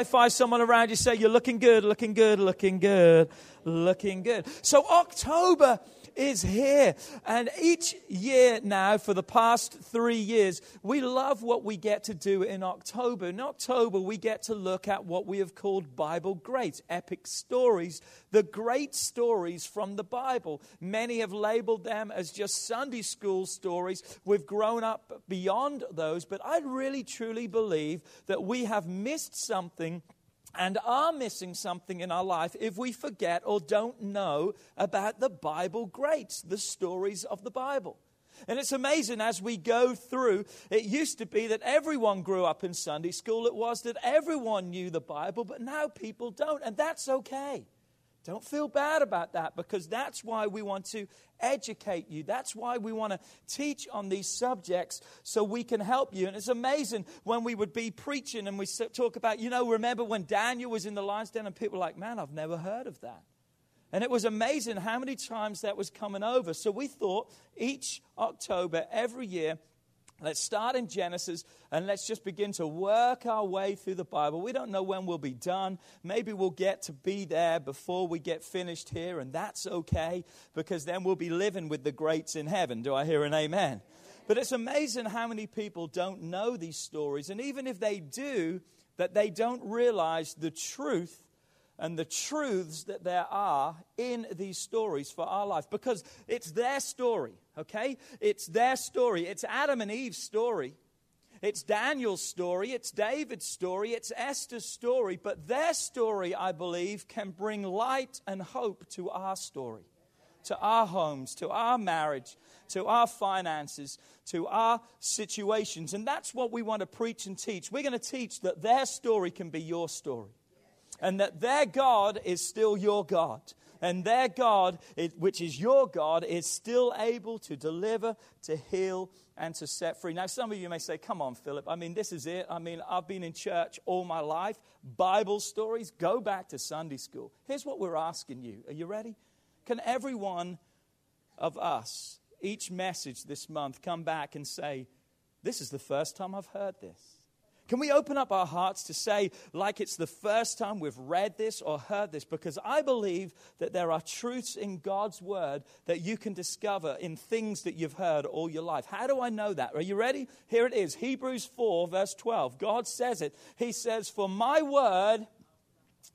High five someone around you. Say, You're looking good, looking good, looking good, looking good. So, October is here. And each year now, for the past three years, we love what we get to do in October. In October, we get to look at what we have called Bible greats, epic stories, the great stories from the Bible. Many have labeled them as just Sunday school stories. We've grown up beyond those, but I really truly believe that we have missed something and are missing something in our life if we forget or don't know about the Bible greats, the stories of the Bible. And it's amazing as we go through, it used to be that everyone grew up in Sunday school. It was that everyone knew the Bible, but now people don't, and that's okay. Don't feel bad about that because that's why we want to educate you. That's why we want to teach on these subjects so we can help you. And it's amazing when we would be preaching and we talk about, you know, remember when Daniel was in the lion's den and people were like, man, I've never heard of that. And it was amazing how many times that was coming over. So we thought each October, every year, Let's start in Genesis and let's just begin to work our way through the Bible. We don't know when we'll be done. Maybe we'll get to be there before we get finished here, and that's okay because then we'll be living with the greats in heaven. Do I hear an amen? But it's amazing how many people don't know these stories, and even if they do, that they don't realize the truth and the truths that there are in these stories for our life because it's their story, okay? It's their story. It's Adam and Eve's story. It's Daniel's story. It's David's story. It's Esther's story. But their story, I believe, can bring light and hope to our story, to our homes, to our marriage, to our finances, to our situations. And that's what we want to preach and teach. We're going to teach that their story can be your story and that their God is still your God. And their God, which is your God, is still able to deliver, to heal, and to set free. Now, some of you may say, Come on, Philip. I mean, this is it. I mean, I've been in church all my life. Bible stories, go back to Sunday school. Here's what we're asking you. Are you ready? Can every one of us, each message this month, come back and say, This is the first time I've heard this? Can we open up our hearts to say, like it's the first time we've read this or heard this? Because I believe that there are truths in God's word that you can discover in things that you've heard all your life. How do I know that? Are you ready? Here it is Hebrews 4, verse 12. God says it. He says, For my word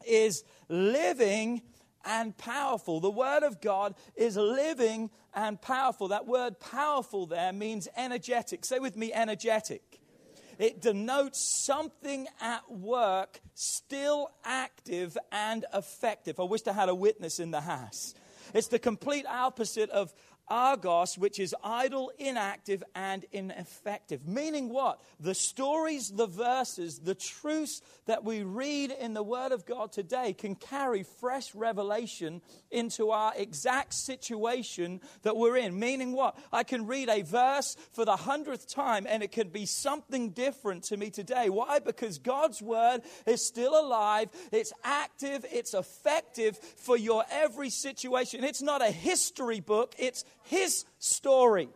is living and powerful. The Word of God is living and powerful. That word powerful there means energetic. Say with me, energetic. It denotes something at work, still active and effective. I wish I had a witness in the house. It's the complete opposite of argos, which is idle, inactive, and ineffective. Meaning what? The stories, the verses, the truths that we read in the Word of God today can carry fresh revelation into our exact situation that we're in. Meaning what? I can read a verse for the hundredth time and it can be something different to me today. Why? Because God's Word is still alive, it's active, it's effective for your every situation. It's not a history book, it's His story.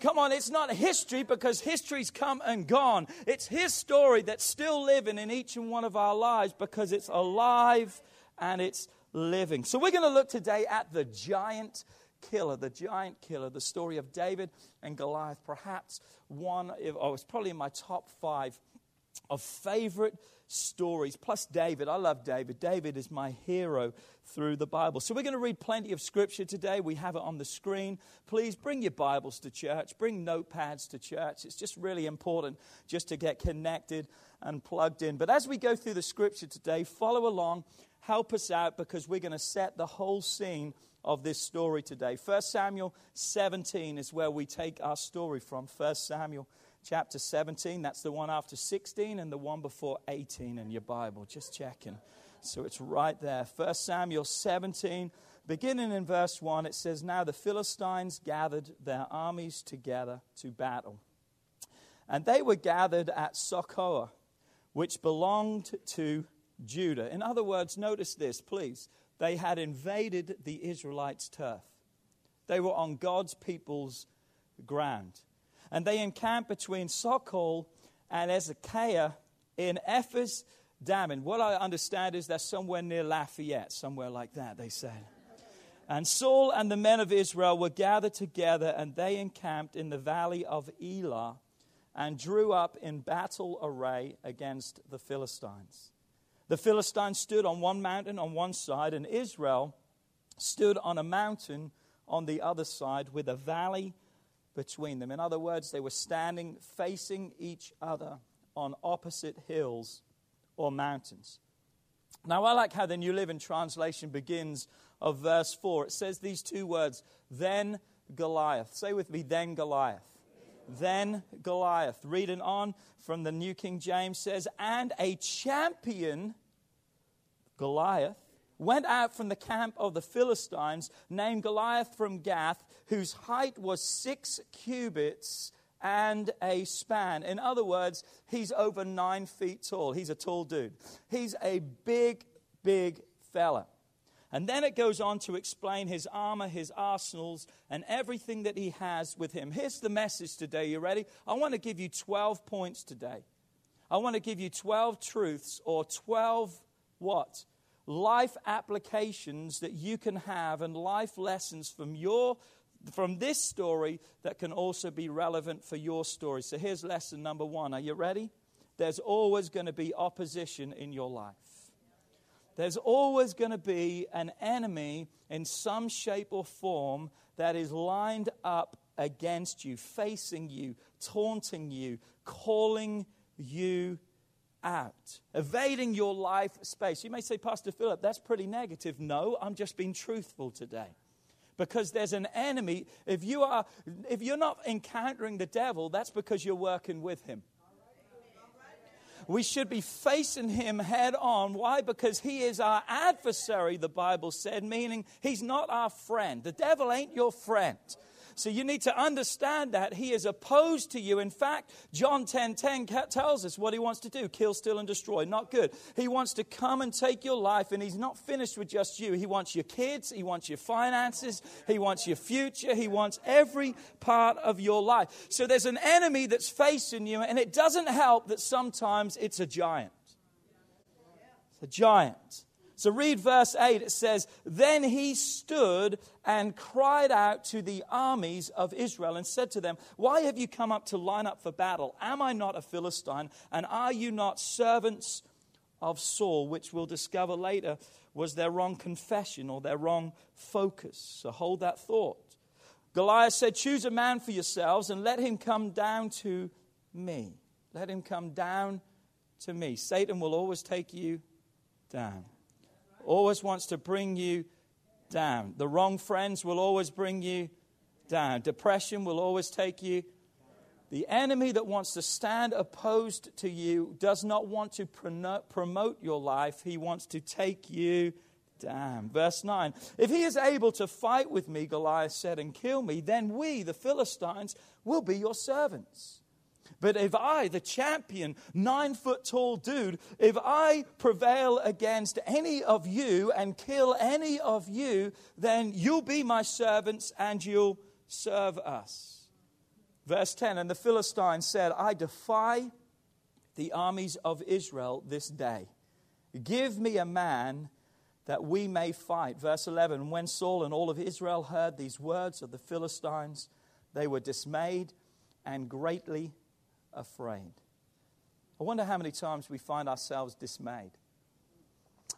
Come on, it's not history because history's come and gone. It's His story that's still living in each and one of our lives because it's alive and it's living. So, we're going to look today at the giant killer, the giant killer, the story of David and Goliath. Perhaps one, of- oh, it's probably in my top five of favorite stories, plus David. I love David. David is my hero through the Bible. So we're going to read plenty of scripture today. We have it on the screen. Please bring your Bibles to church, bring notepads to church. It's just really important just to get connected and plugged in. But as we go through the scripture today, follow along, help us out because we're going to set the whole scene of this story today. 1 Samuel 17 is where we take our story from. 1 Samuel chapter 17. That's the one after 16 and the one before 18 in your Bible. Just checking. So it's right there. 1 Samuel 17, beginning in verse 1, it says, Now the Philistines gathered their armies together to battle. And they were gathered at Sochoh, which belonged to Judah. In other words, notice this, please. They had invaded the Israelites' turf. They were on God's people's ground and they encamped between Sochoh and Azekah in Ephes Dammim. What I understand is that's somewhere near Lafayette, somewhere like that, they said. And Saul and the men of Israel were gathered together, and they encamped in the valley of Elah and drew up in battle array against the Philistines. The Philistines stood on one mountain on one side, and Israel stood on a mountain on the other side with a valley between them. In other words, they were standing facing each other on opposite hills or mountains. Now, I like how the New Living Translation begins of verse 4. It says these two words, then Goliath. Say with me, then Goliath. Then Goliath. Reading on from the New King James says, and a champion, Goliath, went out from the camp of the Philistines, named Goliath from Gath, whose height was six cubits and a span. In other words, he's over nine feet tall. He's a tall dude. He's a big, big fella. And then it goes on to explain his armor, his arsenals, and everything that he has with him. Here's the message today. You ready? I want to give you 12 points today. I want to give you 12 truths or 12 what? Life applications that you can have and life lessons from your from this story that can also be relevant for your story. So here's lesson number 1. Are you ready? There's always going to be opposition in your life. There's always going to be an enemy in some shape or form that is lined up against you, facing you, taunting you, calling you out, evading your life space. You may say, Pastor Philip, that's pretty negative. No, I'm just being truthful today. Because there's an enemy. If, you are, if you're not encountering the devil, that's because you're working with him. We should be facing him head on. Why? Because he is our adversary, the Bible said, meaning he's not our friend. The devil ain't your friend. So you need to understand that he is opposed to you. In fact, John 10 10 tells us what he wants to do kill, steal, and destroy. Not good. He wants to come and take your life, and he's not finished with just you. He wants your kids, he wants your finances, he wants your future, he wants every part of your life. So there's an enemy that's facing you, and it doesn't help that sometimes it's a giant. It's a giant. So read verse 8. It says, Then he stood and cried out to the armies of Israel and said to them, Why have you come up to line up for battle? Am I not a Philistine? And are you not servants of Saul? Which we'll discover later was their wrong confession or their wrong focus. So hold that thought. Goliath said, Choose a man for yourselves and let him come down to me. Let him come down to me. Satan will always take you down always wants to bring you down. The wrong friends will always bring you down. Depression will always take you. The enemy that wants to stand opposed to you does not want to promote your life, he wants to take you down. Verse 9 If he is able to fight with me, Goliath said, and kill me, then we, the Philistines, will be your servants. But if I, the champion, nine foot tall dude, if I prevail against any of you and kill any of you, then you'll be my servants and you'll serve us. Verse 10 And the Philistines said, I defy the armies of Israel this day. Give me a man that we may fight. Verse 11 When Saul and all of Israel heard these words of the Philistines, they were dismayed and greatly afraid. I wonder how many times we find ourselves dismayed.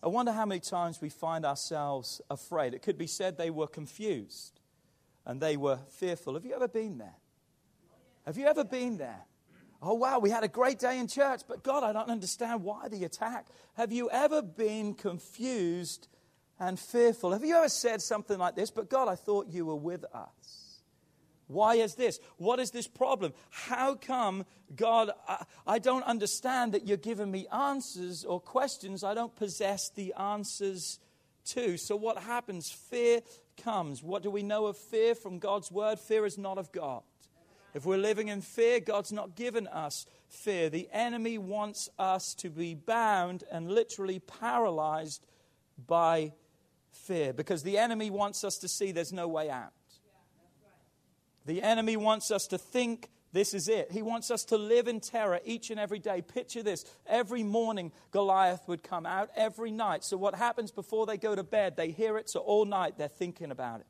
I wonder how many times we find ourselves afraid. It could be said they were confused and they were fearful. Have you ever been there? Have you ever been there? Oh, wow, we had a great day in church, but God, I don't understand why the attack. Have you ever been confused and fearful? Have you ever said something like this? But God, I thought you were with us. Why is this? What is this problem? How come, God, I, I, don't understand that you're giving me answers or questions I don't possess the answers to? So, what happens? Fear comes. What do we know of fear from God's word? Fear is not of God. If we're living in fear, God's not given us fear. The enemy wants us to be bound and literally paralyzed by fear because the enemy wants us to see there's no way out. The enemy wants us to think this is it. He wants us to live in terror each and every day. Picture this. Every morning, Goliath would come out, every night. So, what happens before they go to bed? They hear it, so all night they're thinking about it.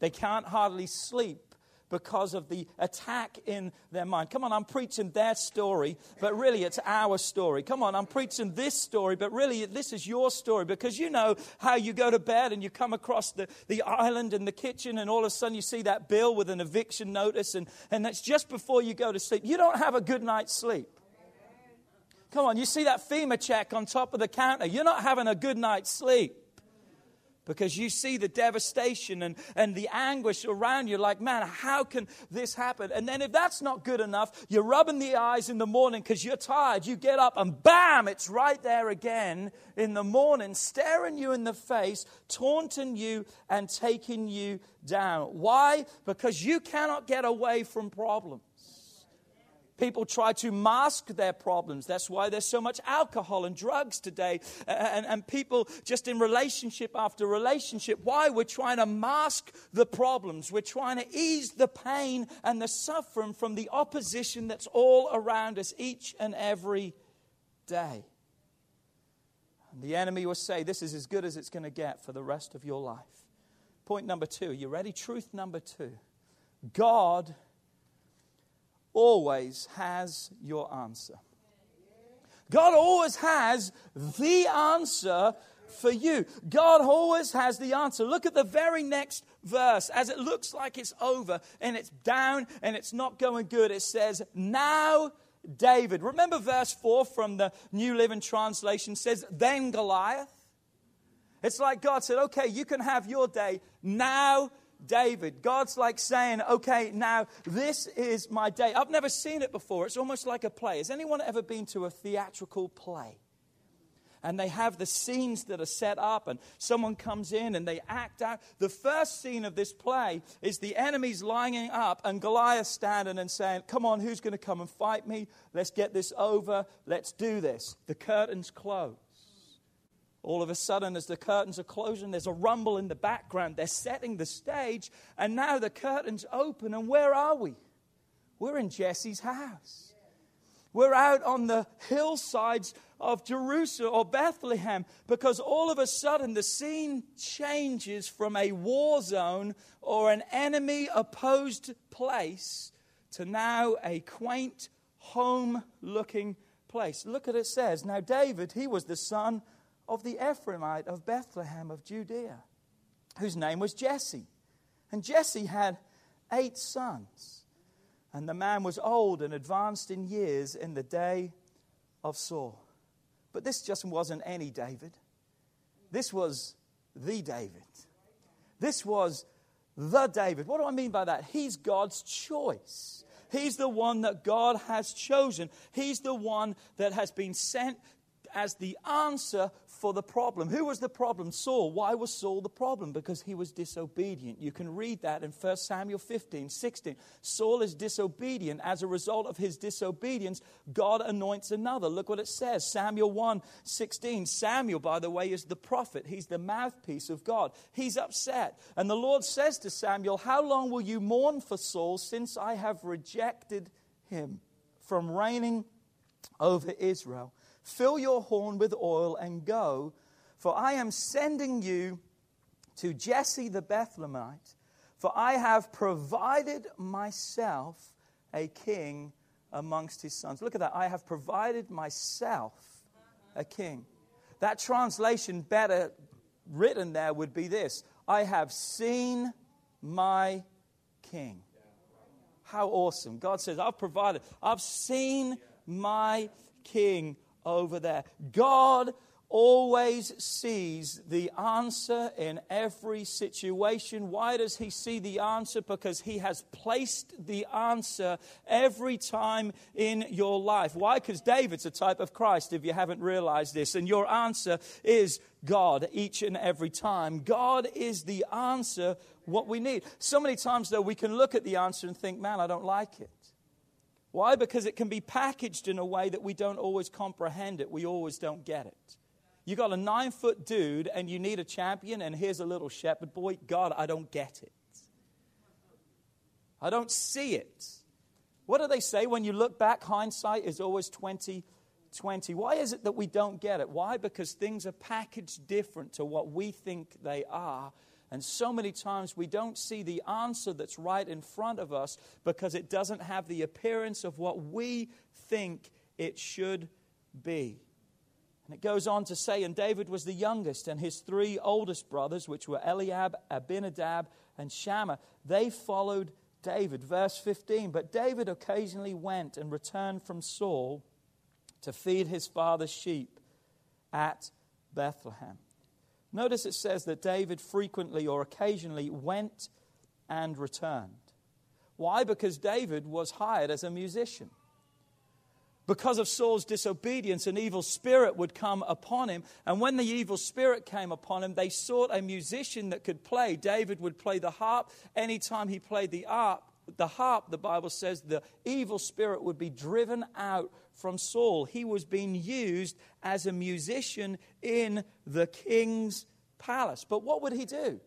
They can't hardly sleep because of the attack in their mind. Come on, I'm preaching their story, but really it's our story. Come on, I'm preaching this story, but really this is your story because you know how you go to bed and you come across the, the island in the kitchen and all of a sudden you see that bill with an eviction notice and, and that's just before you go to sleep. You don't have a good night's sleep. Come on, you see that FEMA check on top of the counter. You're not having a good night's sleep because you see the devastation and, and the anguish around you like man how can this happen? And then if that's not good enough you're rubbing the eyes in the morning because you're tired. You get up and bam it's right there again in the morning staring you in the face taunting you and taking you down. Why? Because you cannot get away from problems People try to mask their problems. That's why there's so much alcohol and drugs today. And, and, people just in relationship after relationship. Why? We're trying to mask the problems. We're trying to ease the pain and the suffering from the opposition that's all around us each and every day. And the enemy will say, This is as good as it's going to get for the rest of your life. Point number two. You ready? Truth number two. God always has your answer. God always has the answer for you. God always has the answer. Look at the very next verse. As it looks like it's over and it's down and it's not going good, it says, Now David. Remember verse 4 from the New Living Translation says, Then Goliath. It's like God said, Okay, you can have your day. Now David. God's like saying, okay, now this is my day. I've never seen it before. It's almost like a play. Has anyone ever been to a theatrical play? And they have the scenes that are set up, and someone comes in and they act out. The first scene of this play is the enemies lining up, and Goliath standing and saying, Come on, who's going to come and fight me? Let's get this over. Let's do this. The curtains close. All of a sudden, as the curtains are closing, there's a rumble in the background. They're setting the stage, and now the curtains open, and where are we? We're in Jesse's house. We're out on the hillsides of Jerusalem or Bethlehem because all of a sudden the scene changes from a war zone or an enemy opposed place to now a quaint, home looking place. Look at it says. Now, David, he was the son of the Ephrathite of Bethlehem of Judea, whose name was Jesse. And Jesse had eight sons. And the man was old and advanced in years in the day of Saul. But this just wasn't any David. This was the David. This was the David. What do I mean by that? He's God's choice. He's the one that God has chosen. He's the one that has been sent as the answer the problem. Who was the problem? Saul. Why was Saul the problem? Because he was disobedient. You can read that in 1 Samuel 15, 16. Saul is disobedient. As a result of his disobedience, God anoints another. Look what it says Samuel 1, 16. Samuel, by the way, is the prophet, he's the mouthpiece of God. He's upset. And the Lord says to Samuel, How long will you mourn for Saul since I have rejected him from reigning over Israel? Fill your horn with oil and go, for I am sending you to Jesse the Bethlehemite, for I have provided myself a king amongst his sons. Look at that. I have provided myself a king. That translation, better written there, would be this I have seen my king. How awesome. God says, I've provided, I've seen my king over there. God always sees the answer in every situation. Why does he see the answer? Because he has placed the answer every time in your life. Why? Because David's a type of Christ, if you haven't realized this. And your answer is God each and every time. God is the answer, what we need. So many times, though, we can look at the answer and think, man, I don't like it. Why? Because it can be packaged in a way that we don't always comprehend it. We always don't get it. You got a nine foot dude and you need a champion, and here's a little shepherd boy. God, I don't get it. I don't see it. What do they say when you look back? Hindsight is always 20 20. Why is it that we don't get it? Why? Because things are packaged different to what we think they are. And so many times we don't see the answer that's right in front of us because it doesn't have the appearance of what we think it should be. And it goes on to say, and David was the youngest, and his three oldest brothers, which were Eliab, Abinadab, and Shammah, they followed David. Verse 15. But David occasionally went and returned from Saul to feed his father's sheep at Bethlehem. Notice it says that David frequently or occasionally went and returned. Why? Because David was hired as a musician because of Saul's disobedience, an evil spirit would come upon him. And when the evil spirit came upon him, they sought a musician that could play. David would play the harp. Anytime he played the harp, the harp, the Bible says, the evil spirit would be driven out from Saul. He was being used as a musician in the king's palace. But what would he do?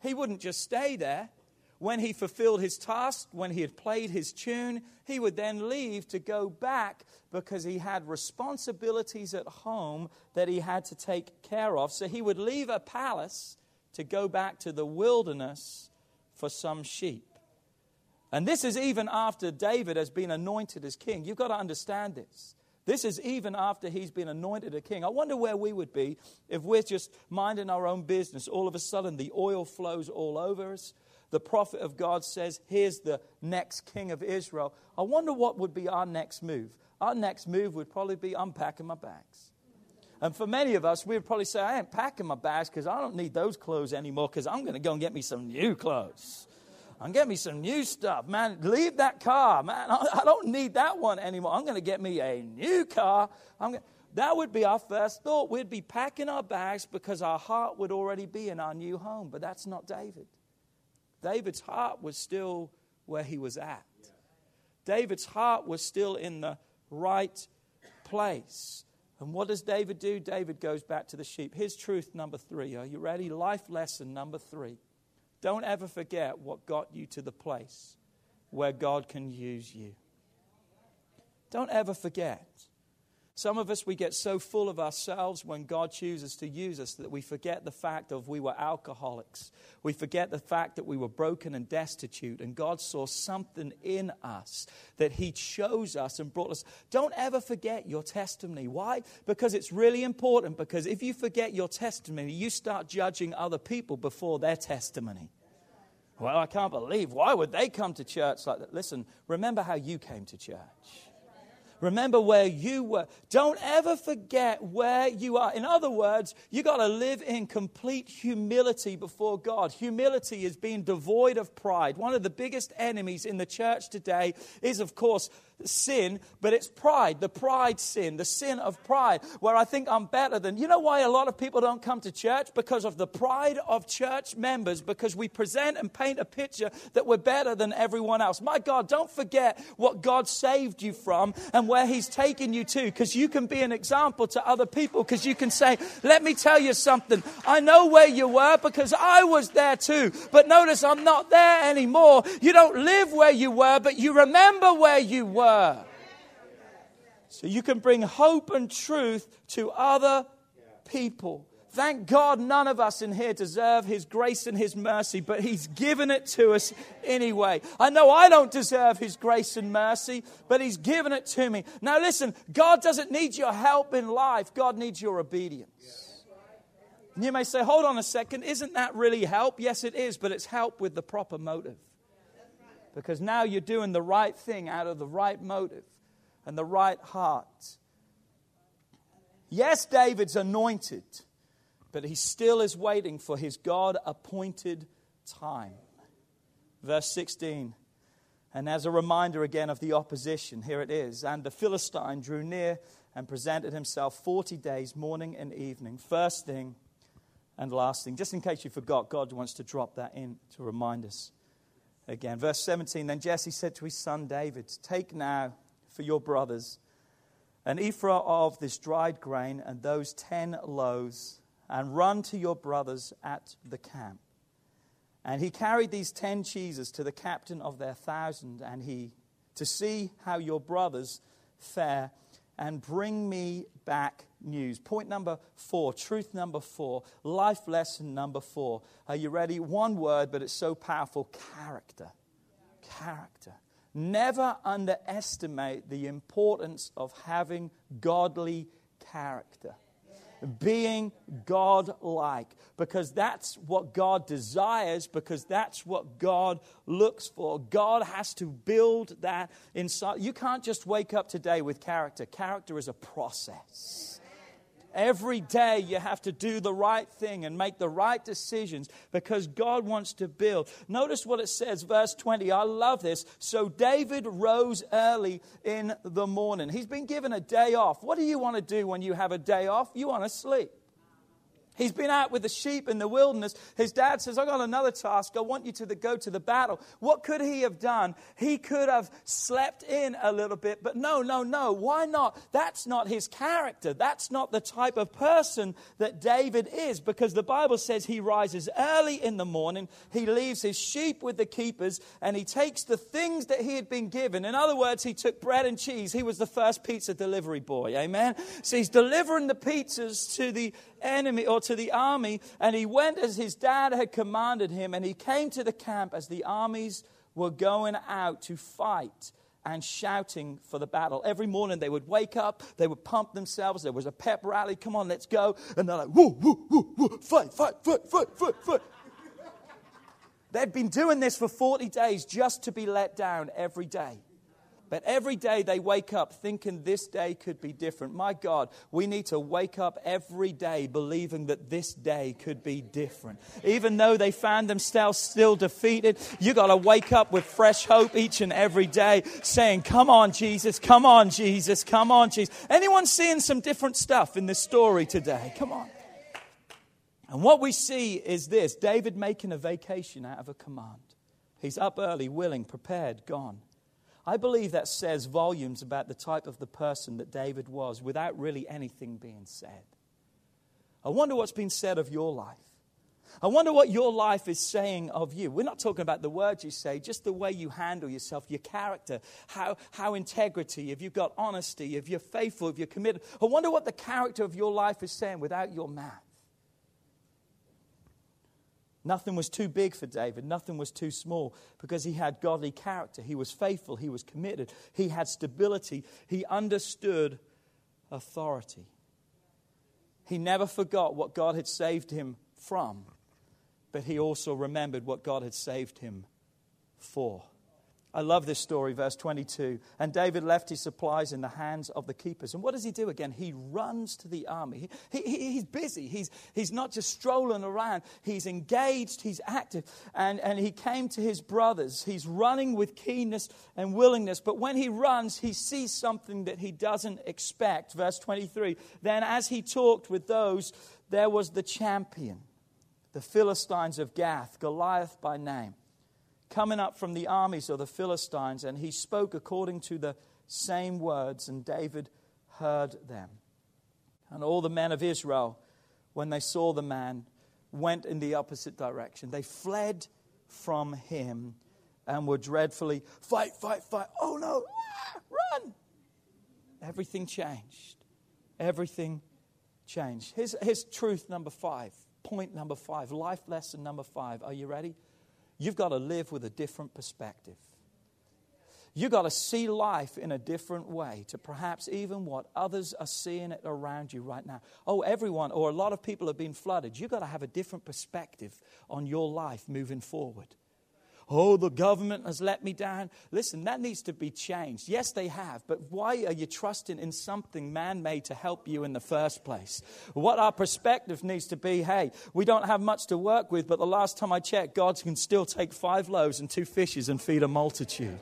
He wouldn't just stay there. When he fulfilled his task, when he had played his tune, he would then leave to go back because he had responsibilities at home that he had to take care of. So he would leave a palace to go back to the wilderness for some sheep. And this is even after David has been anointed as king. You've got to understand this. This is even after he's been anointed a king. I wonder where we would be if we're just minding our own business. All of a sudden, the oil flows all over us the prophet of God says, Here's the next king of Israel. I wonder what would be our next move. Our next move would probably be unpacking my bags. And for many of us, we would probably say, I ain't packing my bags because I don't need those clothes anymore because I'm going to go and get me some new clothes. I'm get me some new stuff. Man, leave that car. Man, I don't need that one anymore. I'm going to get me a new car. Gonna, that would be our first thought. We'd be packing our bags because our heart would already be in our new home. But that's not David. David's heart was still where he was at. David's heart was still in the right place. And what does David do? David goes back to the sheep. Here's truth number three. Are you ready? Life lesson number three. Don't ever forget what got you to the place where God can use you. Don't ever forget. Some of us, we get so full of ourselves when God chooses to use us that we forget the fact of we were alcoholics. We forget the fact that we were broken and destitute, and God saw something in us that He chose us and brought us. Don't ever forget your testimony. Why? Because it's really important. Because if you forget your testimony, you start judging other people before their testimony. Well, I can't believe. Why would they come to church like that? Listen, remember how you came to church. Remember where you were. Don't ever forget where you are. In other words, you got to live in complete humility before God. Humility is being devoid of pride. One of the biggest enemies in the church today is, of course, sin, but it's pride, the pride sin, the sin of pride, where I think I'm better than. You know why a lot of people don't come to church? Because of the pride of church members, because we present and paint a picture that we're better than everyone else. My God, don't forget what God saved you from and where He's taken you to, because you can be an example to other people, because you can say, Let me tell you something. I know where you were because I was there too, but notice I'm not there anymore. You don't live where you were, but you remember where you were were. So you can bring hope and truth to other people. Thank God none of us in here deserve His grace and His mercy, but He's given it to us anyway. I know I don't deserve His grace and mercy, but He's given it to me. Now, listen, God doesn't need your help in life, God needs your obedience. And you may say, hold on a second, isn't that really help? Yes, it is, but it's help with the proper motive. Because now you're doing the right thing out of the right motive and the right heart. Yes, David's anointed but he still is waiting for his God appointed time. Verse 16. And as a reminder again of the opposition, here it is. And the Philistine drew near and presented himself 40 days, morning and evening, first thing and last thing. Just in case you forgot, God wants to drop that in to remind us again. Verse 17 Then Jesse said to his son David, Take now for your brothers an ephah of this dried grain and those ten loaves and run to your brothers at the camp. And he carried these ten cheeses to the captain of their thousand, and he, to see how your brothers fare, and bring me back news. Point number four, truth number four, life lesson number four. Are you ready? One word, but it's so powerful character. Character. Never underestimate the importance of having godly character being God like because that's what God desires, because that's what God looks for. God has to build that inside. You can't just wake up today with character, character is a process. Every day you have to do the right thing and make the right decisions because God wants to build. Notice what it says, verse 20. I love this. So David rose early in the morning. He's been given a day off. What do you want to do when you have a day off? You want to sleep. He's been out with the sheep in the wilderness. His dad says, I got another task. I want you to the, go to the battle. What could he have done? He could have slept in a little bit, but no, no, no. Why not? That's not his character. That's not the type of person that David is because the Bible says he rises early in the morning, he leaves his sheep with the keepers, and he takes the things that he had been given. In other words, he took bread and cheese. He was the first pizza delivery boy. Amen? So he's delivering the pizzas to the enemy or to the army, and he went as his dad had commanded him, and he came to the camp as the armies were going out to fight and shouting for the battle. Every morning they would wake up, they would pump themselves, there was a pep rally, come on, let's go. And they're like, woo, woo, woo, woo, fight, fight, fight, fight, fight, fight. They'd been doing this for 40 days just to be let down every day. But every day they wake up thinking this day could be different. My God, we need to wake up every day believing that this day could be different. Even though they find themselves still defeated, you got to wake up with fresh hope each and every day saying, Come on, Jesus, come on, Jesus, come on, Jesus. Anyone seeing some different stuff in this story today? Come on. And what we see is this David making a vacation out of a command. He's up early, willing, prepared, gone. I believe that says volumes about the type of the person that David was without really anything being said. I wonder what's been said of your life. I wonder what your life is saying of you. We're not talking about the words you say, just the way you handle yourself, your character, how, how integrity, if you've got honesty, if you're faithful, if you're committed. I wonder what the character of your life is saying without your mouth. Nothing was too big for David. Nothing was too small because he had godly character. He was faithful. He was committed. He had stability. He understood authority. He never forgot what God had saved him from, but he also remembered what God had saved him for. I love this story, verse 22. And David left his supplies in the hands of the keepers. And what does he do again? He runs to the army. He, he, he's busy. He's, he's not just strolling around, he's engaged, he's active. And, and he came to his brothers. He's running with keenness and willingness. But when he runs, he sees something that he doesn't expect. Verse 23. Then, as he talked with those, there was the champion, the Philistines of Gath, Goliath by name coming up from the armies of the Philistines, and he spoke according to the same words, and David heard them. And all the men of Israel, when they saw the man, went in the opposite direction. They fled from him and were dreadfully, fight, fight, fight. Oh no, ah, run! Everything changed. Everything changed. Here's, here's truth number five, point number five, life lesson number five. Are you ready? You've got to live with a different perspective. You've got to see life in a different way to perhaps even what others are seeing it around you right now. Oh, everyone or a lot of people have been flooded. You've got to have a different perspective on your life moving forward. Oh, the government has let me down. Listen, that needs to be changed. Yes, they have, but why are you trusting in something man made to help you in the first place? What our perspective needs to be hey, we don't have much to work with, but the last time I checked, God can still take five loaves and two fishes and feed a multitude.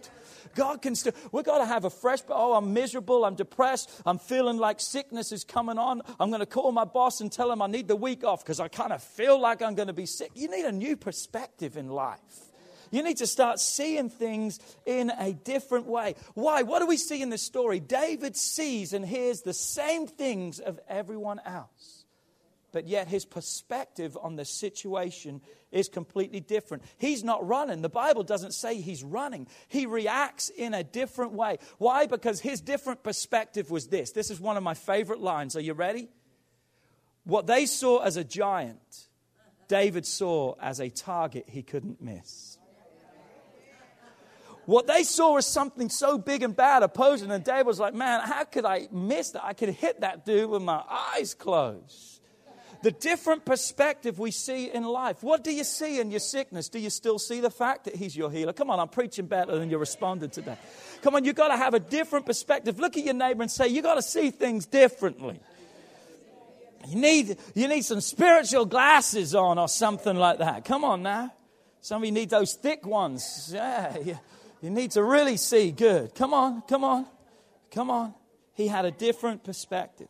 God can still, we've got to have a fresh, oh, I'm miserable, I'm depressed, I'm feeling like sickness is coming on. I'm going to call my boss and tell him I need the week off because I kind of feel like I'm going to be sick. You need a new perspective in life. You need to start seeing things in a different way. Why? What do we see in this story? David sees and hears the same things of everyone else, but yet his perspective on the situation is completely different. He's not running. The Bible doesn't say he's running, he reacts in a different way. Why? Because his different perspective was this. This is one of my favorite lines. Are you ready? What they saw as a giant, David saw as a target he couldn't miss. What they saw was something so big and bad opposing, and David was like, Man, how could I miss that? I could hit that dude with my eyes closed. The different perspective we see in life. What do you see in your sickness? Do you still see the fact that He's your healer? Come on, I'm preaching better than you responded today. Come on, you've got to have a different perspective. Look at your neighbor and say, You've got to see things differently. You need, you need some spiritual glasses on or something like that. Come on now. Some of you need those thick ones. Yeah, yeah. You need to really see good. Come on, come on, come on. He had a different perspective.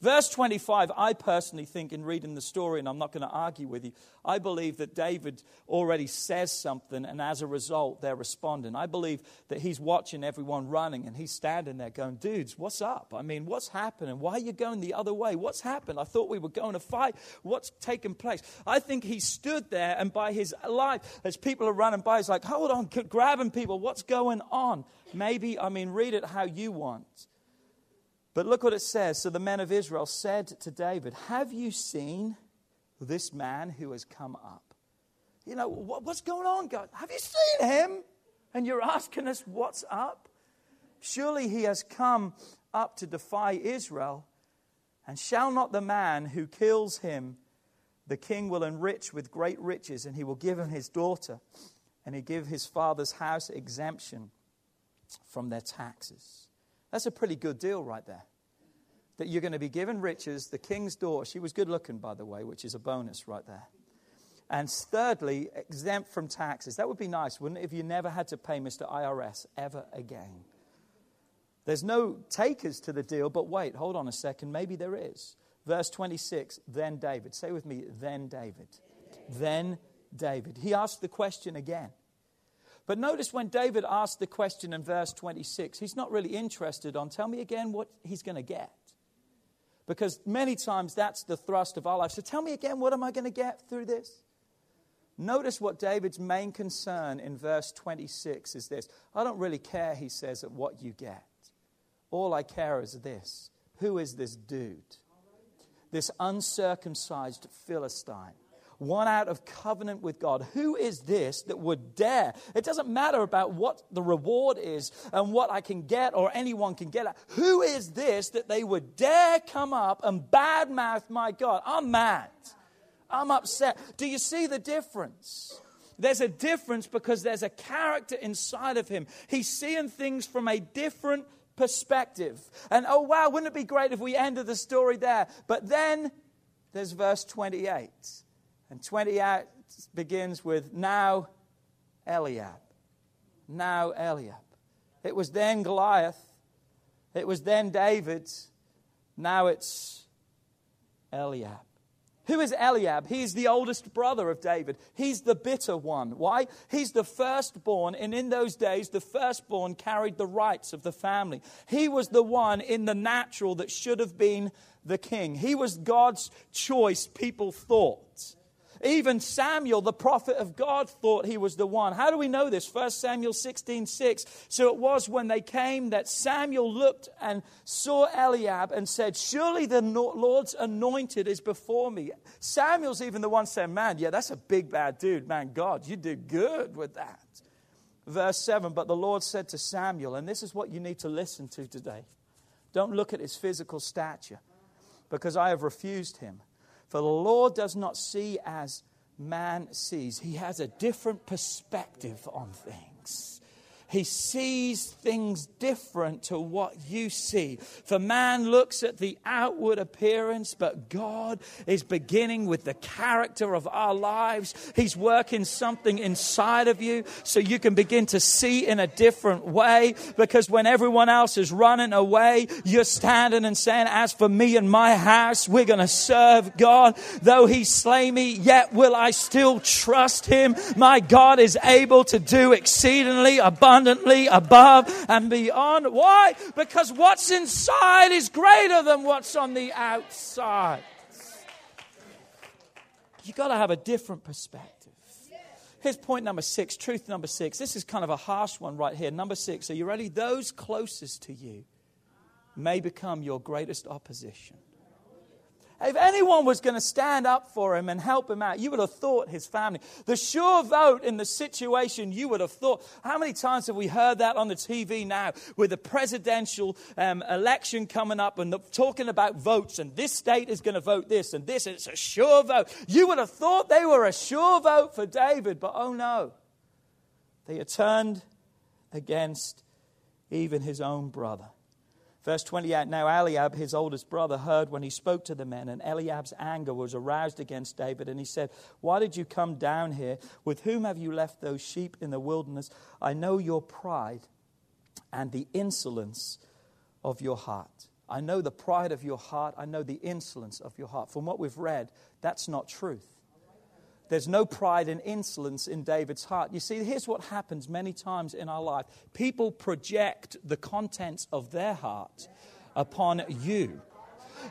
Verse 25, I personally think, in reading the story, and I'm not going to argue with you, I believe that David already says something, and as a result, they're responding. I believe that he's watching everyone running, and he's standing there going, Dudes, what's up? I mean, what's happening? Why are you going the other way? What's happened? I thought we were going to fight. What's taken place? I think he stood there, and by his life, as people are running by, he's like, Hold on, grabbing people. What's going on? Maybe, I mean, read it how you want. But look what it says. So the men of Israel said to David, Have you seen this man who has come up? You know, what, what's going on, God? Have you seen him? And you're asking us, What's up? Surely he has come up to defy Israel. And shall not the man who kills him, the king will enrich with great riches, and he will give him his daughter, and he give his father's house exemption from their taxes. That's a pretty good deal right there. That you're going to be given riches, the king's daughter. She was good looking, by the way, which is a bonus right there. And thirdly, exempt from taxes. That would be nice, wouldn't it, if you never had to pay Mr. IRS ever again? There's no takers to the deal, but wait, hold on a second. Maybe there is. Verse 26, then David. Say with me, then David. Then David. He asked the question again. But notice when David asked the question in verse 26, he's not really interested on, tell me again what he's going to get. Because many times that's the thrust of our life. So tell me again, what am I going to get through this? Notice what David's main concern in verse 26 is this I don't really care, he says, at what you get. All I care is this who is this dude? This uncircumcised Philistine one out of covenant with God. Who is this that would dare? It doesn't matter about what the reward is and what I can get or anyone can get. At. Who is this that they would dare come up and badmouth my God? I'm mad. I'm upset. Do you see the difference? There's a difference because there's a character inside of him. He's seeing things from a different perspective. And oh, wow, wouldn't it be great if we ended the story there? But then there's verse 28. And 28 begins with now Eliab. Now Eliab. It was then Goliath. It was then David. Now it's Eliab. Who is Eliab? He's the oldest brother of David. He's the bitter one. Why? He's the firstborn, and in those days, the firstborn carried the rights of the family. He was the one in the natural that should have been the king. He was God's choice, people thought. Even Samuel, the prophet of God, thought he was the one. How do we know this? 1 Samuel 16 6. So it was when they came that Samuel looked and saw Eliab and said, Surely the Lord's anointed is before me. Samuel's even the one saying, Man, yeah, that's a big bad dude. Man, God, you did good with that. Verse 7 But the Lord said to Samuel, and this is what you need to listen to today don't look at his physical stature, because I have refused him. For the Lord does not see as man sees, he has a different perspective on things. He sees things different to what you see. For man looks at the outward appearance, but God is beginning with the character of our lives. He's working something inside of you so you can begin to see in a different way. Because when everyone else is running away, you're standing and saying, As for me and my house, we're going to serve God. Though he slay me, yet will I still trust him. My God is able to do exceedingly abundantly abundantly above and beyond. Why? Because what's inside is greater than what's on the outside. You've got to have a different perspective. Here's point number six, truth number six. This is kind of a harsh one right here. Number six, are you ready? Those closest to you may become your greatest opposition. If anyone was going to stand up for him and help him out, you would have thought his family. The sure vote in the situation, you would have thought. How many times have we heard that on the TV now with the presidential um, election coming up and the, talking about votes and this state is going to vote this and this, it's a sure vote. You would have thought they were a sure vote for David, but oh no. They had turned against even his own brother. Verse 28 Now Eliab, his oldest brother, heard when he spoke to the men, and Eliab's anger was aroused against David. And he said, Why did you come down here? With whom have you left those sheep in the wilderness? I know your pride and the insolence of your heart. I know the pride of your heart. I know the insolence of your heart. From what we've read, that's not truth. There's no pride and insolence in David's heart. You see, here's what happens many times in our life people project the contents of their heart upon you.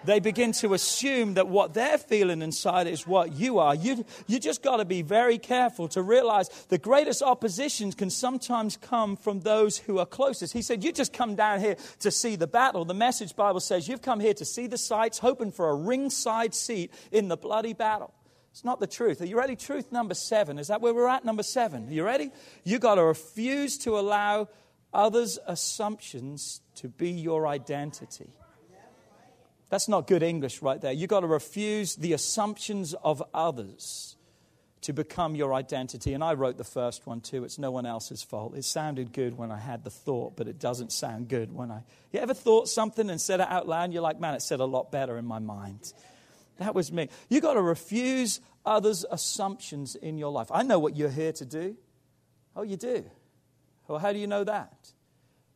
They begin to assume that what they're feeling inside is what you are. You, you just got to be very careful to realize the greatest oppositions can sometimes come from those who are closest. He said, You just come down here to see the battle. The message Bible says, You've come here to see the sights, hoping for a ringside seat in the bloody battle. It's not the truth. Are you ready? Truth number seven. Is that where we're at? Number seven. Are you ready? You've got to refuse to allow others' assumptions to be your identity. That's not good English right there. You've got to refuse the assumptions of others to become your identity. And I wrote the first one too. It's no one else's fault. It sounded good when I had the thought, but it doesn't sound good when I. You ever thought something and said it out loud? You're like, man, it said a lot better in my mind. That was me. You've got to refuse others' assumptions in your life. I know what you're here to do. Oh, you do. Well, how do you know that?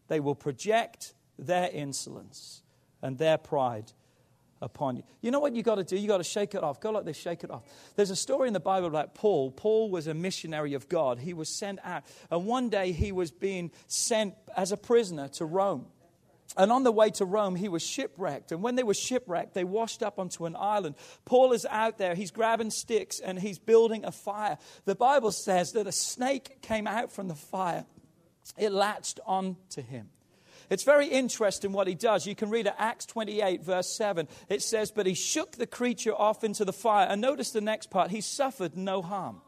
They will project their insolence and their pride upon you. You know what you've got to do? You've got to shake it off. Go like this, shake it off. There's a story in the Bible about Paul. Paul was a missionary of God. He was sent out. And one day he was being sent as a prisoner to Rome. And on the way to Rome, he was shipwrecked. And when they were shipwrecked, they washed up onto an island. Paul is out there. He's grabbing sticks and he's building a fire. The Bible says that a snake came out from the fire, it latched on to him. It's very interesting what he does. You can read it, Acts 28, verse 7. It says, But he shook the creature off into the fire. And notice the next part he suffered no harm.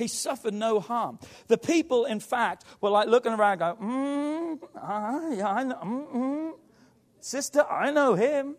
He suffered no harm. The people, in fact, were like looking around going, mm, I, I know, mm. Sister, I know him.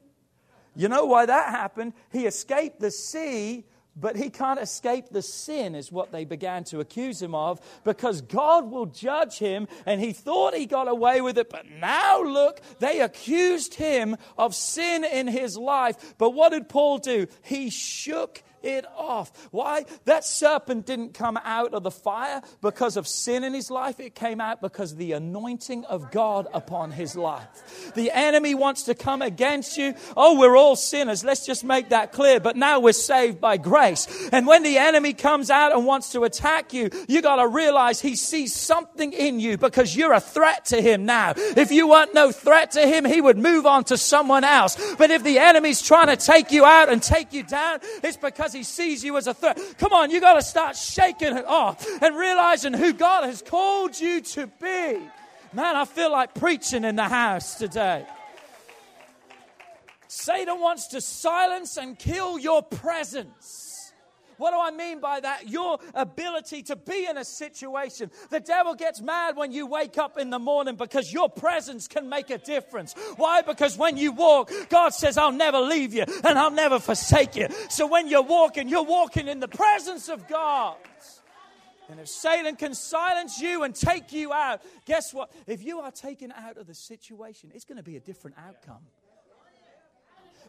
You know why that happened? He escaped the sea, but he can't escape the sin, is what they began to accuse him of, because God will judge him, and he thought he got away with it, but now look, they accused him of sin in his life. But what did Paul do? He shook it off. Why? That serpent didn't come out of the fire because of sin in his life. It came out because the anointing of God upon his life. The enemy wants to come against you. Oh, we're all sinners. Let's just make that clear. But now we're saved by grace. And when the enemy comes out and wants to attack you, you got to realize he sees something in you because you're a threat to him now. If you weren't no threat to him, he would move on to someone else. But if the enemy's trying to take you out and take you down, it's because because he sees you as a threat. Come on, you got to start shaking it off and realizing who God has called you to be. Man, I feel like preaching in the house today. Satan wants to silence and kill your presence. What do I mean by that? Your ability to be in a situation. The devil gets mad when you wake up in the morning because your presence can make a difference. Why? Because when you walk, God says, I'll never leave you and I'll never forsake you. So when you're walking, you're walking in the presence of God. And if Satan can silence you and take you out, guess what? If you are taken out of the situation, it's going to be a different outcome.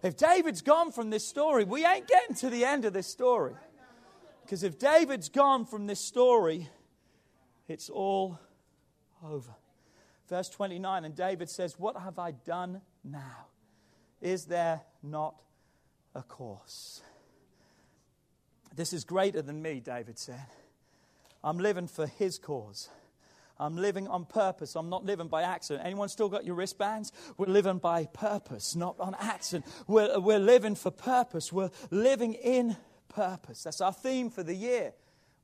If David's gone from this story, we ain't getting to the end of this story. Because if David's gone from this story, it's all over. Verse 29, and David says, What have I done now? Is there not a course? This is greater than me, David said. I'm living for his cause. I'm living on purpose. I'm not living by accident. Anyone still got your wristbands? We're living by purpose, not on accident. We're, we're living for purpose. We're living in purpose. That's our theme for the year.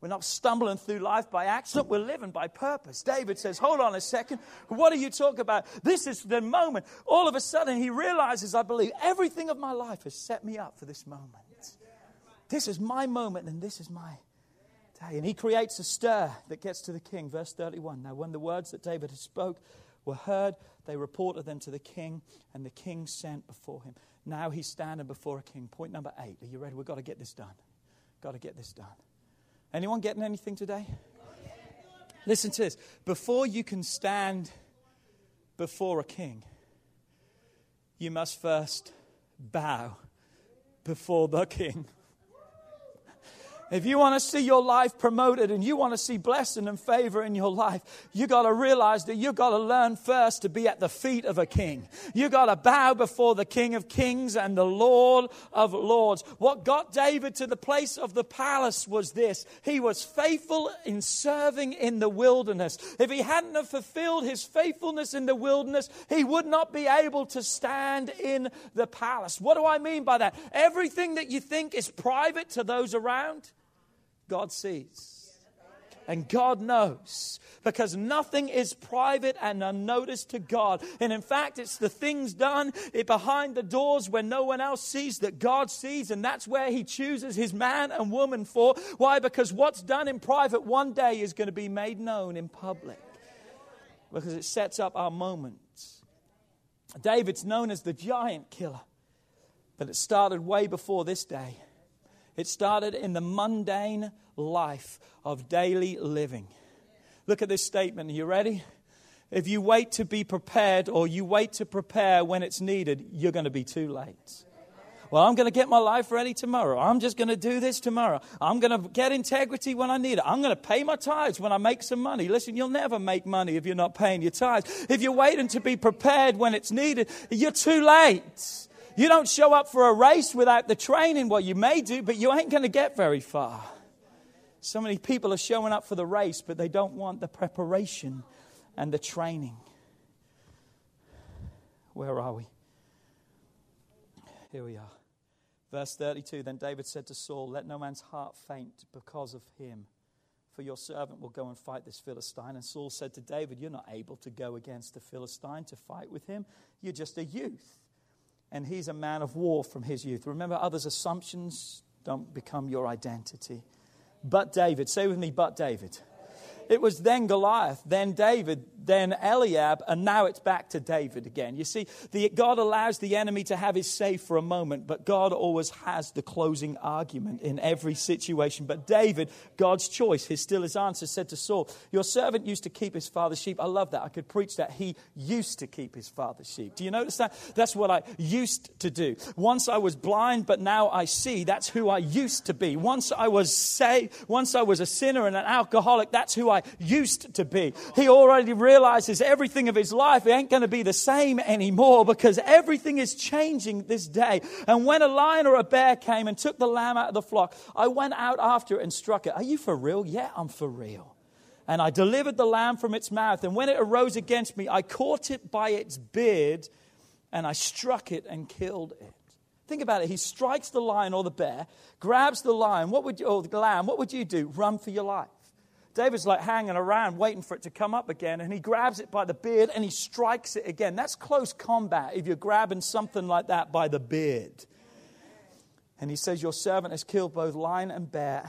We're not stumbling through life by accident. We're living by purpose. David says, Hold on a second. What are you talking about? This is the moment. All of a sudden, he realizes, I believe, everything of my life has set me up for this moment. This is my moment, and this is my day. And he creates a stir that gets to the king. Verse 31. Now, when the words that David had spoke were heard, they reported them to the king, and the king sent before him. Now he's standing before a king. Point number eight. Are you ready? We've got to get this done. Got to get this done. Anyone getting anything today? Listen to this. Before you can stand before a king, you must first bow before the king. If you want to see your life promoted and you want to see blessing and favor in your life, you got to realize that you got to learn first to be at the feet of a king. You got to bow before the King of Kings and the Lord of Lords. What got David to the place of the palace was this. He was faithful in serving in the wilderness. If he hadn't have fulfilled his faithfulness in the wilderness, he would not be able to stand in the palace. What do I mean by that? Everything that you think is private to those around, God sees. And God knows because nothing is private and unnoticed to God. And in fact, it's the things done behind the doors where no one else sees that God sees. And that's where He chooses His man and woman for. Why? Because what's done in private one day is going to be made known in public because it sets up our moments. David's known as the giant killer, but it started way before this day. It started in the mundane life of daily living. Look at this statement. Are you ready? If you wait to be prepared or you wait to prepare when it's needed, you're going to be too late. Well, I'm going to get my life ready tomorrow. I'm just going to do this tomorrow. I'm going to get integrity when I need it. I'm going to pay my tithes when I make some money. Listen, you'll never make money if you're not paying your tithes. If you're waiting to be prepared when it's needed, you're too late. You don't show up for a race without the training. Well, you may do, but you ain't going to get very far. So many people are showing up for the race, but they don't want the preparation and the training. Where are we? Here we are. Verse 32 Then David said to Saul, Let no man's heart faint because of him, for your servant will go and fight this Philistine. And Saul said to David, You're not able to go against the Philistine to fight with him. You're just a youth and he's a man of war from his youth. Remember, others' assumptions don't become your identity. But David, say with me, but David. It was then Goliath, then David, then Eliab, and now it's back to David again. You see, the, God allows the enemy to have his say for a moment, but God always has the closing argument in every situation. But David, God's choice, his still his answer, said to Saul, Your servant used to keep his father's sheep. I love that. I could preach that. He used to keep his father's sheep. Do you notice that? That's what I used to do. Once I was blind, but now I see. That's who I used to be. Once I was saved, once I was a sinner and an alcoholic, that's who I I used to be. He already realizes everything of his life ain't going to be the same anymore because everything is changing this day. And when a lion or a bear came and took the lamb out of the flock, I went out after it and struck it. Are you for real? Yeah, I'm for real. And I delivered the lamb from its mouth. And when it arose against me, I caught it by its beard and I struck it and killed it. Think about it. He strikes the lion or the bear, grabs the lion, what would you, or the lamb, what would you do? Run for your life. David's like hanging around waiting for it to come up again, and he grabs it by the beard and he strikes it again. That's close combat if you're grabbing something like that by the beard. And he says, Your servant has killed both lion and bear.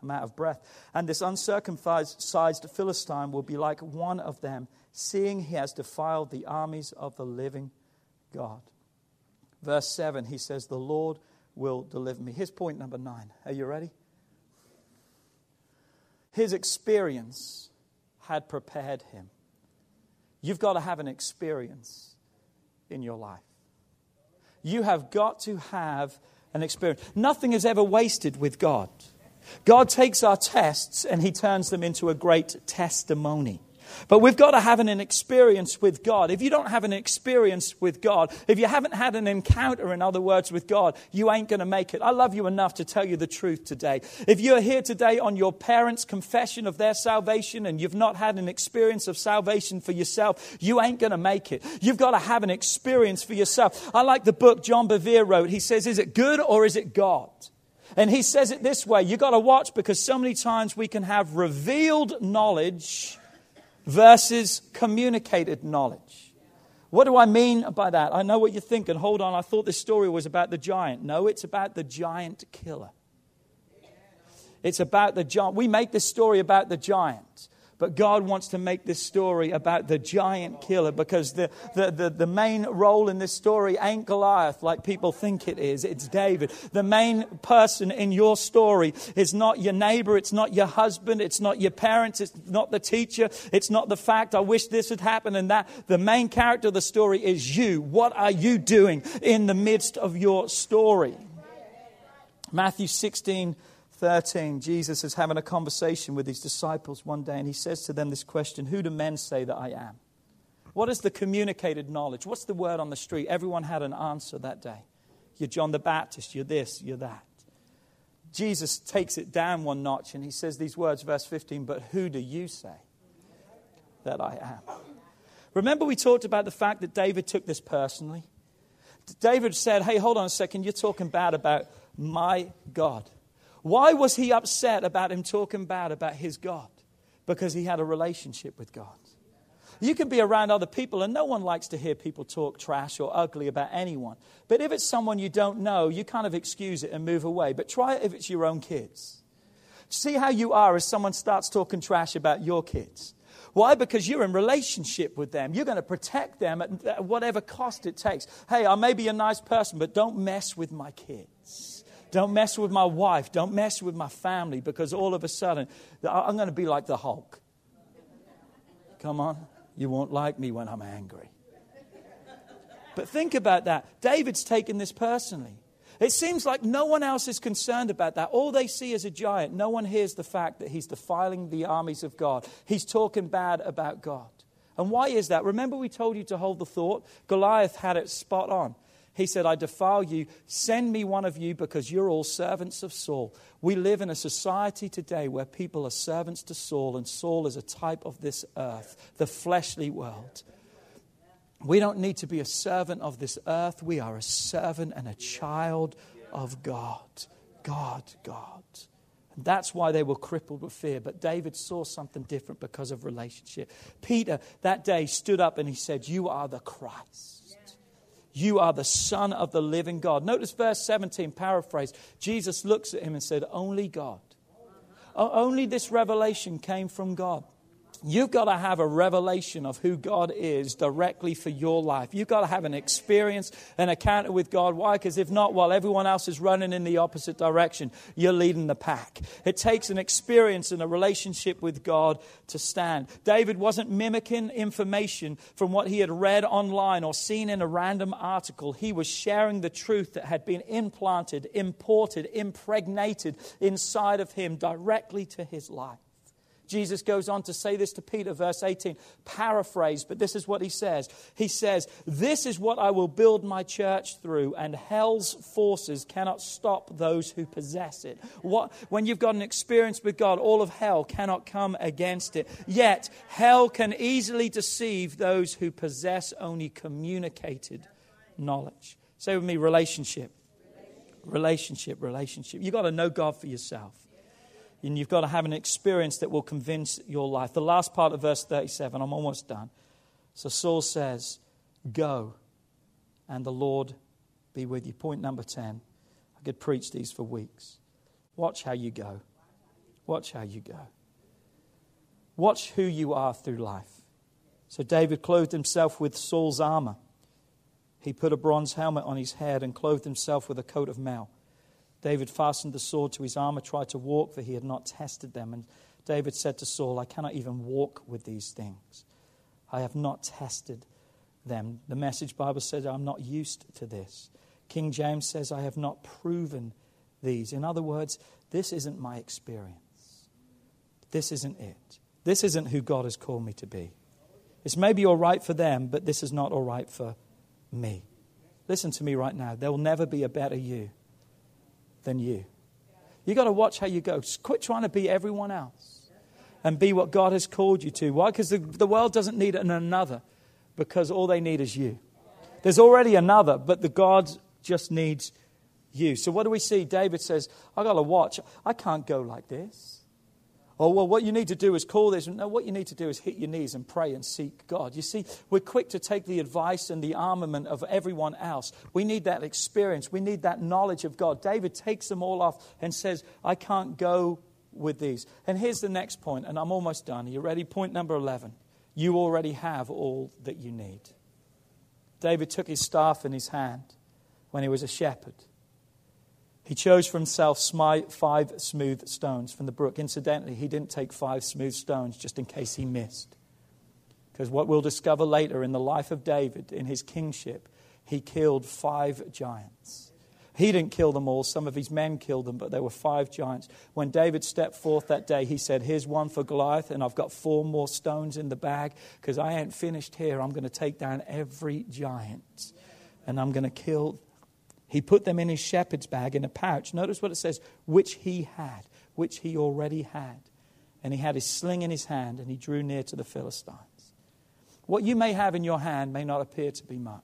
I'm out of breath. And this uncircumcised Philistine will be like one of them, seeing he has defiled the armies of the living God. Verse 7, he says, The Lord will deliver me. Here's point number nine. Are you ready? His experience had prepared him. You've got to have an experience in your life. You have got to have an experience. Nothing is ever wasted with God. God takes our tests and he turns them into a great testimony. But we've got to have an experience with God. If you don't have an experience with God, if you haven't had an encounter, in other words, with God, you ain't going to make it. I love you enough to tell you the truth today. If you're here today on your parents' confession of their salvation and you've not had an experience of salvation for yourself, you ain't going to make it. You've got to have an experience for yourself. I like the book John Bevere wrote. He says, Is it good or is it God? And he says it this way you've got to watch because so many times we can have revealed knowledge versus communicated knowledge. What do I mean by that? I know what you're thinking. Hold on, I thought this story was about the giant. No, it's about the giant killer. It's about the giant. We make this story about the giant. But God wants to make this story about the giant killer because the, the, the, the, main role in this story ain't Goliath like people think it is. It's David. The main person in your story is not your neighbor. It's not your husband. It's not your parents. It's not the teacher. It's not the fact, I wish this had happened and that. The main character of the story is you. What are you doing in the midst of your story? Matthew 16 13, Jesus is having a conversation with his disciples one day, and he says to them this question Who do men say that I am? What is the communicated knowledge? What's the word on the street? Everyone had an answer that day. You're John the Baptist, you're this, you're that. Jesus takes it down one notch and he says these words, verse 15, But who do you say that I am? Remember, we talked about the fact that David took this personally? David said, Hey, hold on a second, you're talking bad about my God. Why was he upset about him talking bad about his God? Because he had a relationship with God. You can be around other people, and no one likes to hear people talk trash or ugly about anyone. But if it's someone you don't know, you kind of excuse it and move away. But try it if it's your own kids. See how you are as someone starts talking trash about your kids. Why? Because you're in relationship with them. You're going to protect them at whatever cost it takes. Hey, I may be a nice person, but don't mess with my kids. Don't mess with my wife. Don't mess with my family because all of a sudden I'm going to be like the Hulk. Come on. You won't like me when I'm angry. But think about that. David's taken this personally. It seems like no one else is concerned about that. All they see is a giant. No one hears the fact that he's defiling the armies of God. He's talking bad about God. And why is that? Remember, we told you to hold the thought? Goliath had it spot on. He said, I defile you. Send me one of you because you're all servants of Saul. We live in a society today where people are servants to Saul, and Saul is a type of this earth, the fleshly world. We don't need to be a servant of this earth. We are a servant and a child of God. God, God. And that's why they were crippled with fear. But David saw something different because of relationship. Peter that day stood up and he said, You are the Christ. You are the Son of the living God. Notice verse 17, paraphrase. Jesus looks at him and said, Only God. Only this revelation came from God. You've got to have a revelation of who God is directly for your life. You've got to have an experience, an encounter with God. Why? Because if not, while everyone else is running in the opposite direction, you're leading the pack. It takes an experience and a relationship with God to stand. David wasn't mimicking information from what he had read online or seen in a random article. He was sharing the truth that had been implanted, imported, impregnated inside of him directly to his life. Jesus goes on to say this to Peter, verse 18, paraphrase, but this is what he says. He says, This is what I will build my church through, and hell's forces cannot stop those who possess it. What, when you've got an experience with God, all of hell cannot come against it. Yet, hell can easily deceive those who possess only communicated knowledge. Say with me relationship. Relationship, relationship. You've got to know God for yourself. And you've got to have an experience that will convince your life. The last part of verse 37, I'm almost done. So Saul says, Go, and the Lord be with you. Point number 10. I could preach these for weeks. Watch how you go. Watch how you go. Watch who you are through life. So David clothed himself with Saul's armor. He put a bronze helmet on his head and clothed himself with a coat of mail. David fastened the sword to his armor, tried to walk, for he had not tested them. And David said to Saul, I cannot even walk with these things. I have not tested them. The message Bible says, I'm not used to this. King James says, I have not proven these. In other words, this isn't my experience. This isn't it. This isn't who God has called me to be. It's maybe all right for them, but this is not all right for me. Listen to me right now. There will never be a better you than you. You've got to watch how you go. Quit trying to be everyone else and be what God has called you to. Why? Because the, the world doesn't need an another, because all they need is you. There's already another, but the God just needs you. So what do we see? David says, I got to watch. I can't go like this. Oh, well, what you need to do is call this. No, what you need to do is hit your knees and pray and seek God. You see, we're quick to take the advice and the armament of everyone else. We need that experience. We need that knowledge of God. David takes them all off and says, I can't go with these. And here's the next point, and I'm almost done. Are you ready? Point number 11. You already have all that you need. David took his staff in his hand when he was a shepherd. He chose for himself five smooth stones from the brook. Incidentally, he didn't take five smooth stones just in case he missed. Because what we'll discover later in the life of David, in his kingship, he killed five giants. He didn't kill them all, some of his men killed them, but there were five giants. When David stepped forth that day, he said, Here's one for Goliath, and I've got four more stones in the bag because I ain't finished here. I'm going to take down every giant and I'm going to kill he put them in his shepherd's bag in a pouch. Notice what it says, which he had, which he already had. And he had his sling in his hand and he drew near to the Philistines. What you may have in your hand may not appear to be much.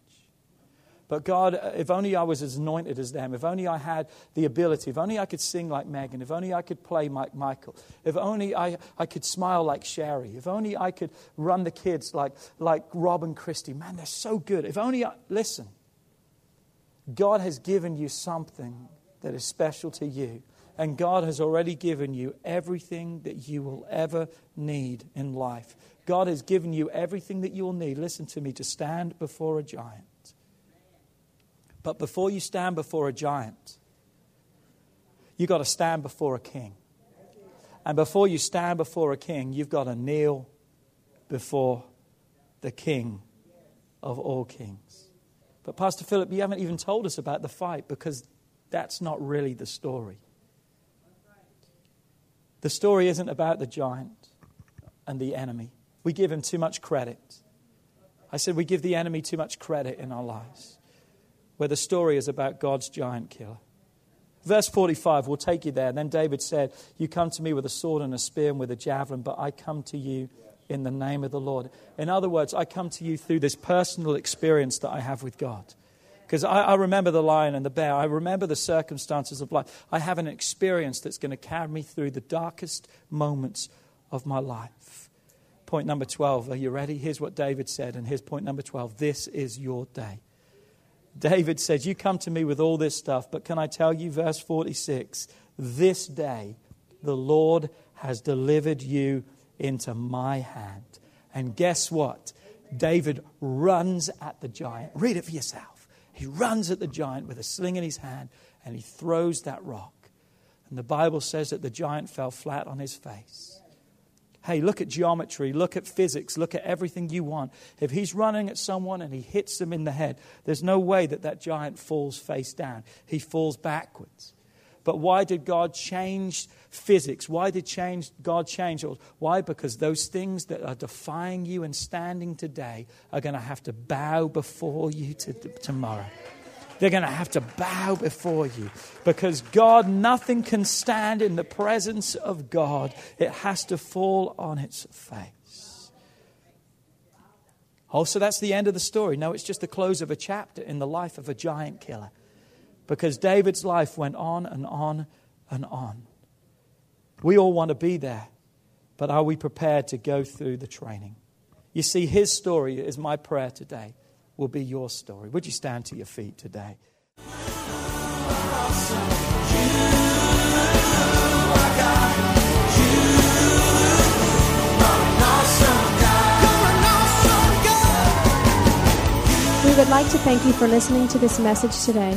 But God, uh, if only I was as anointed as them, if only I had the ability, if only I could sing like Megan, if only I could play like Michael, if only I, I could smile like Sherry, if only I could run the kids like, like Rob and Christy. Man, they're so good. If only I, listen, God has given you something that is special to you. And God has already given you everything that you will ever need in life. God has given you everything that you will need, listen to me, to stand before a giant. But before you stand before a giant, you've got to stand before a king. And before you stand before a king, you've got to kneel before the king of all kings. But, Pastor Philip, you haven't even told us about the fight because that's not really the story. The story isn't about the giant and the enemy. We give him too much credit. I said we give the enemy too much credit in our lives, where the story is about God's giant killer. Verse 45, we'll take you there. Then David said, You come to me with a sword and a spear and with a javelin, but I come to you in the name of the Lord. In other words, I come to you through this personal experience that I have with God. Because I, I, remember the lion and the bear. I remember the circumstances of life. I have an experience that's going to carry me through the darkest moments of my life. Point number 12. Are you ready? Here's what David said, and here's point number 12. This is your day. David said, You come to me with all this stuff, but can I tell you, verse 46, this day the Lord has delivered you into my hand. And guess what? David runs at the giant. Read it for yourself. He runs at the giant with a sling in his hand and he throws that rock. And the Bible says that the giant fell flat on his face. Hey, look at geometry, look at physics, look at everything you want. If he's running at someone and he hits them in the head, there's no way that that giant falls face down. He falls backwards. But why did God change physics? Why did change, God change? Why? Because those things that are defying you and standing today are going to have to bow before you to, tomorrow. They're going to have to bow before you because God, nothing can stand in the presence of God. It has to fall on its face. Oh, so that's the end of the story. No, it's just the close of a chapter in the life of a giant killer. Because David's life went on and on and on. We all want to be there, but are we prepared to go through the training? You see, his story is my prayer today, will be your story. Would you stand to your feet today? We would like to thank you for listening to this message today.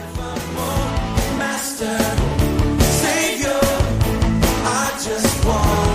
wall